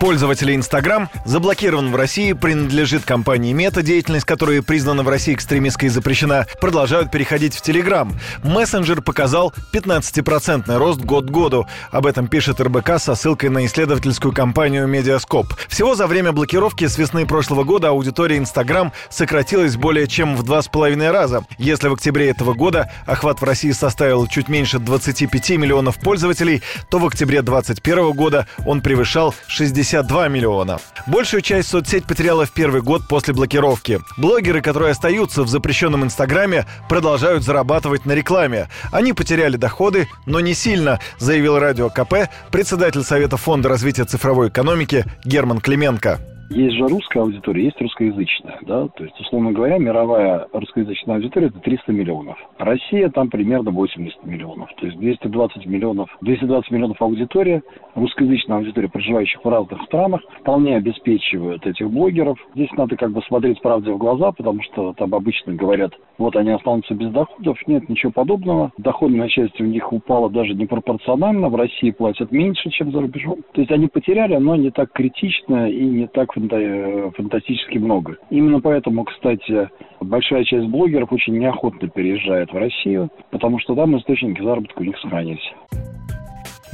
Пользователи Instagram заблокирован в России, принадлежит компании Мета, деятельность которой признана в России экстремистской и запрещена, продолжают переходить в Telegram. Мессенджер показал 15% рост год к году. Об этом пишет РБК со ссылкой на исследовательскую компанию Медиаскоп. Всего за время блокировки с весны прошлого года аудитория Instagram сократилась более чем в два с половиной раза. Если в октябре этого года охват в России составил чуть меньше 25 миллионов пользователей, то в октябре 2021 года он превышал 60 52 миллиона. Большую часть соцсеть потеряла в первый год после блокировки. Блогеры, которые остаются в запрещенном Инстаграме, продолжают зарабатывать на рекламе. Они потеряли доходы, но не сильно, заявил Радио КП председатель Совета Фонда развития цифровой экономики Герман Клименко. Есть же русская аудитория, есть русскоязычная, да, то есть, условно говоря, мировая русскоязычная аудитория – это 300 миллионов. Россия там примерно 80 миллионов, то есть 220 миллионов, 220 миллионов аудитория, русскоязычная аудитория, проживающих в разных странах, вполне обеспечивают этих блогеров. Здесь надо как бы смотреть правде в глаза, потому что там обычно говорят, вот они останутся без доходов. Нет, ничего подобного. Доходная часть у них упала даже непропорционально. В России платят меньше, чем за рубежом. То есть они потеряли, но не так критично и не так фанта- фантастически много. Именно поэтому, кстати, большая часть блогеров очень неохотно переезжает в Россию, потому что там источники заработка у них сохранились.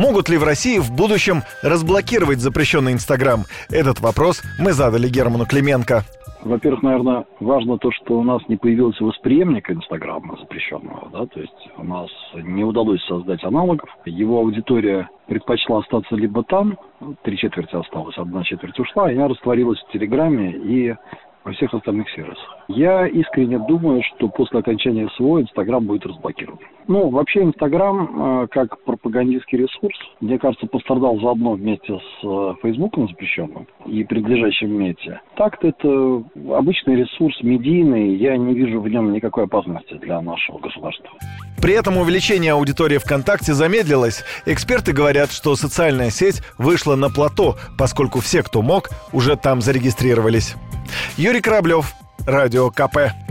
Могут ли в России в будущем разблокировать запрещенный Инстаграм? Этот вопрос мы задали Герману Клименко. Во-первых, наверное, важно то, что у нас не появился восприемник Инстаграма запрещенного, да, то есть у нас не удалось создать аналогов. Его аудитория предпочла остаться либо там, три четверти осталось, одна четверть ушла, и она растворилась в Телеграме и во всех остальных сервисах. Я искренне думаю, что после окончания СВО Инстаграм будет разблокирован. Ну, вообще Инстаграм, э, как пропагандистский ресурс, мне кажется, пострадал заодно вместе с э, Фейсбуком запрещенным и принадлежащим Мете. Так-то это обычный ресурс медийный, я не вижу в нем никакой опасности для нашего государства. При этом увеличение аудитории ВКонтакте замедлилось. Эксперты говорят, что социальная сеть вышла на плато, поскольку все, кто мог, уже там зарегистрировались. Юрий Кораблев, Радио КП.